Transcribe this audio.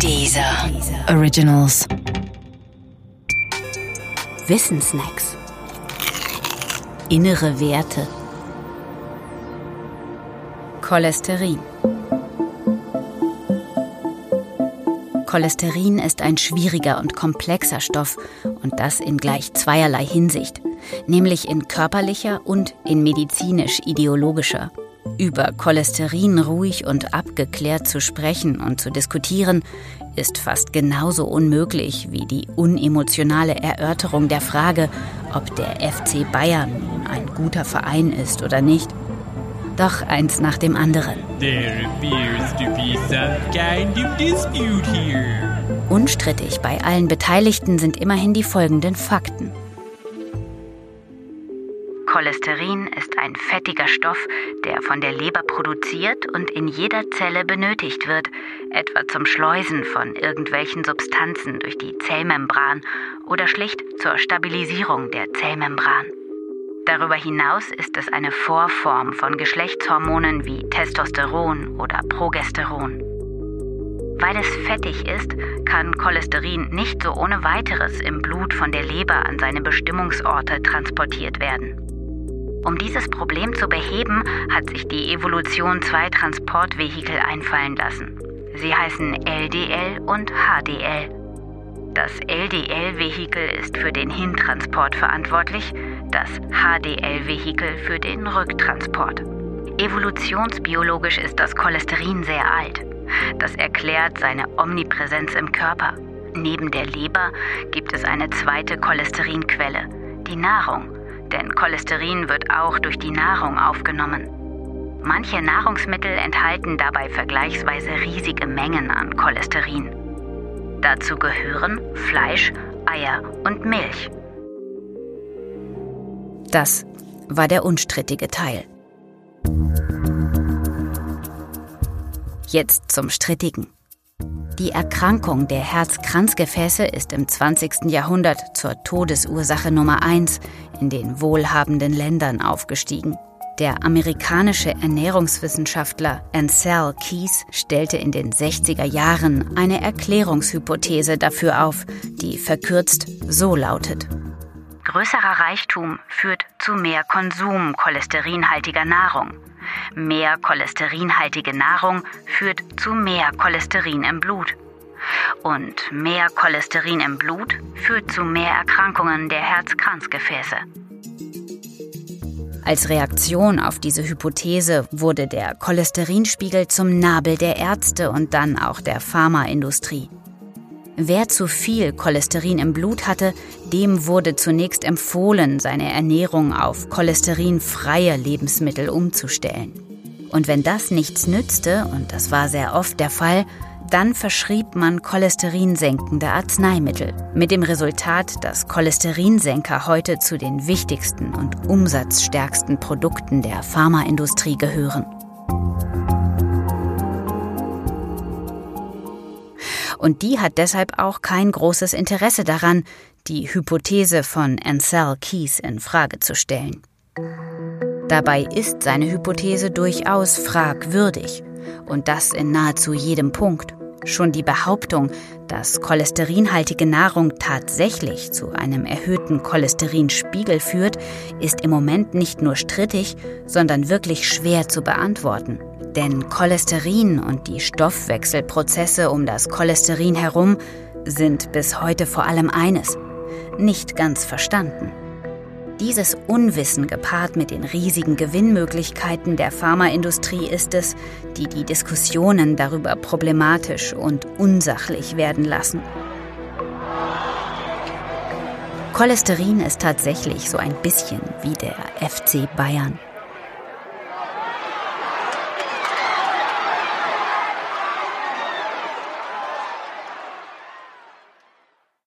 Dieser Originals. Wissensnacks. Innere Werte. Cholesterin. Cholesterin ist ein schwieriger und komplexer Stoff und das in gleich zweierlei Hinsicht, nämlich in körperlicher und in medizinisch-ideologischer. Über Cholesterin ruhig und abgeklärt zu sprechen und zu diskutieren, ist fast genauso unmöglich wie die unemotionale Erörterung der Frage, ob der FC Bayern nun ein guter Verein ist oder nicht. Doch eins nach dem anderen. Kind of. Unstrittig bei allen Beteiligten sind immerhin die folgenden Fakten. Cholesterin ist ein fettiger Stoff, der von der Leber produziert und in jeder Zelle benötigt wird, etwa zum Schleusen von irgendwelchen Substanzen durch die Zellmembran oder schlicht zur Stabilisierung der Zellmembran. Darüber hinaus ist es eine Vorform von Geschlechtshormonen wie Testosteron oder Progesteron. Weil es fettig ist, kann Cholesterin nicht so ohne weiteres im Blut von der Leber an seine Bestimmungsorte transportiert werden. Um dieses Problem zu beheben, hat sich die Evolution zwei Transportvehikel einfallen lassen. Sie heißen LDL und HDL. Das LDL-Vehikel ist für den Hintransport verantwortlich, das HDL-Vehikel für den Rücktransport. Evolutionsbiologisch ist das Cholesterin sehr alt. Das erklärt seine Omnipräsenz im Körper. Neben der Leber gibt es eine zweite Cholesterinquelle, die Nahrung denn Cholesterin wird auch durch die Nahrung aufgenommen. Manche Nahrungsmittel enthalten dabei vergleichsweise riesige Mengen an Cholesterin. Dazu gehören Fleisch, Eier und Milch. Das war der unstrittige Teil. Jetzt zum strittigen. Die Erkrankung der Herz-Kranzgefäße ist im 20. Jahrhundert zur Todesursache Nummer 1 in den wohlhabenden Ländern aufgestiegen. Der amerikanische Ernährungswissenschaftler Ansel Keys stellte in den 60er Jahren eine Erklärungshypothese dafür auf, die verkürzt so lautet. Größerer Reichtum führt zu mehr Konsum cholesterinhaltiger Nahrung. Mehr cholesterinhaltige Nahrung führt zu mehr Cholesterin im Blut. Und mehr Cholesterin im Blut führt zu mehr Erkrankungen der Herz-Kranzgefäße. Als Reaktion auf diese Hypothese wurde der Cholesterinspiegel zum Nabel der Ärzte und dann auch der Pharmaindustrie. Wer zu viel Cholesterin im Blut hatte, dem wurde zunächst empfohlen, seine Ernährung auf cholesterinfreie Lebensmittel umzustellen. Und wenn das nichts nützte, und das war sehr oft der Fall, dann verschrieb man cholesterinsenkende Arzneimittel, mit dem Resultat, dass Cholesterinsenker heute zu den wichtigsten und umsatzstärksten Produkten der Pharmaindustrie gehören. Und die hat deshalb auch kein großes Interesse daran, die Hypothese von Ansel Keys in Frage zu stellen. Dabei ist seine Hypothese durchaus fragwürdig und das in nahezu jedem Punkt. Schon die Behauptung, dass cholesterinhaltige Nahrung tatsächlich zu einem erhöhten Cholesterinspiegel führt, ist im Moment nicht nur strittig, sondern wirklich schwer zu beantworten. Denn Cholesterin und die Stoffwechselprozesse um das Cholesterin herum sind bis heute vor allem eines, nicht ganz verstanden. Dieses Unwissen gepaart mit den riesigen Gewinnmöglichkeiten der Pharmaindustrie ist es, die die Diskussionen darüber problematisch und unsachlich werden lassen. Cholesterin ist tatsächlich so ein bisschen wie der FC Bayern.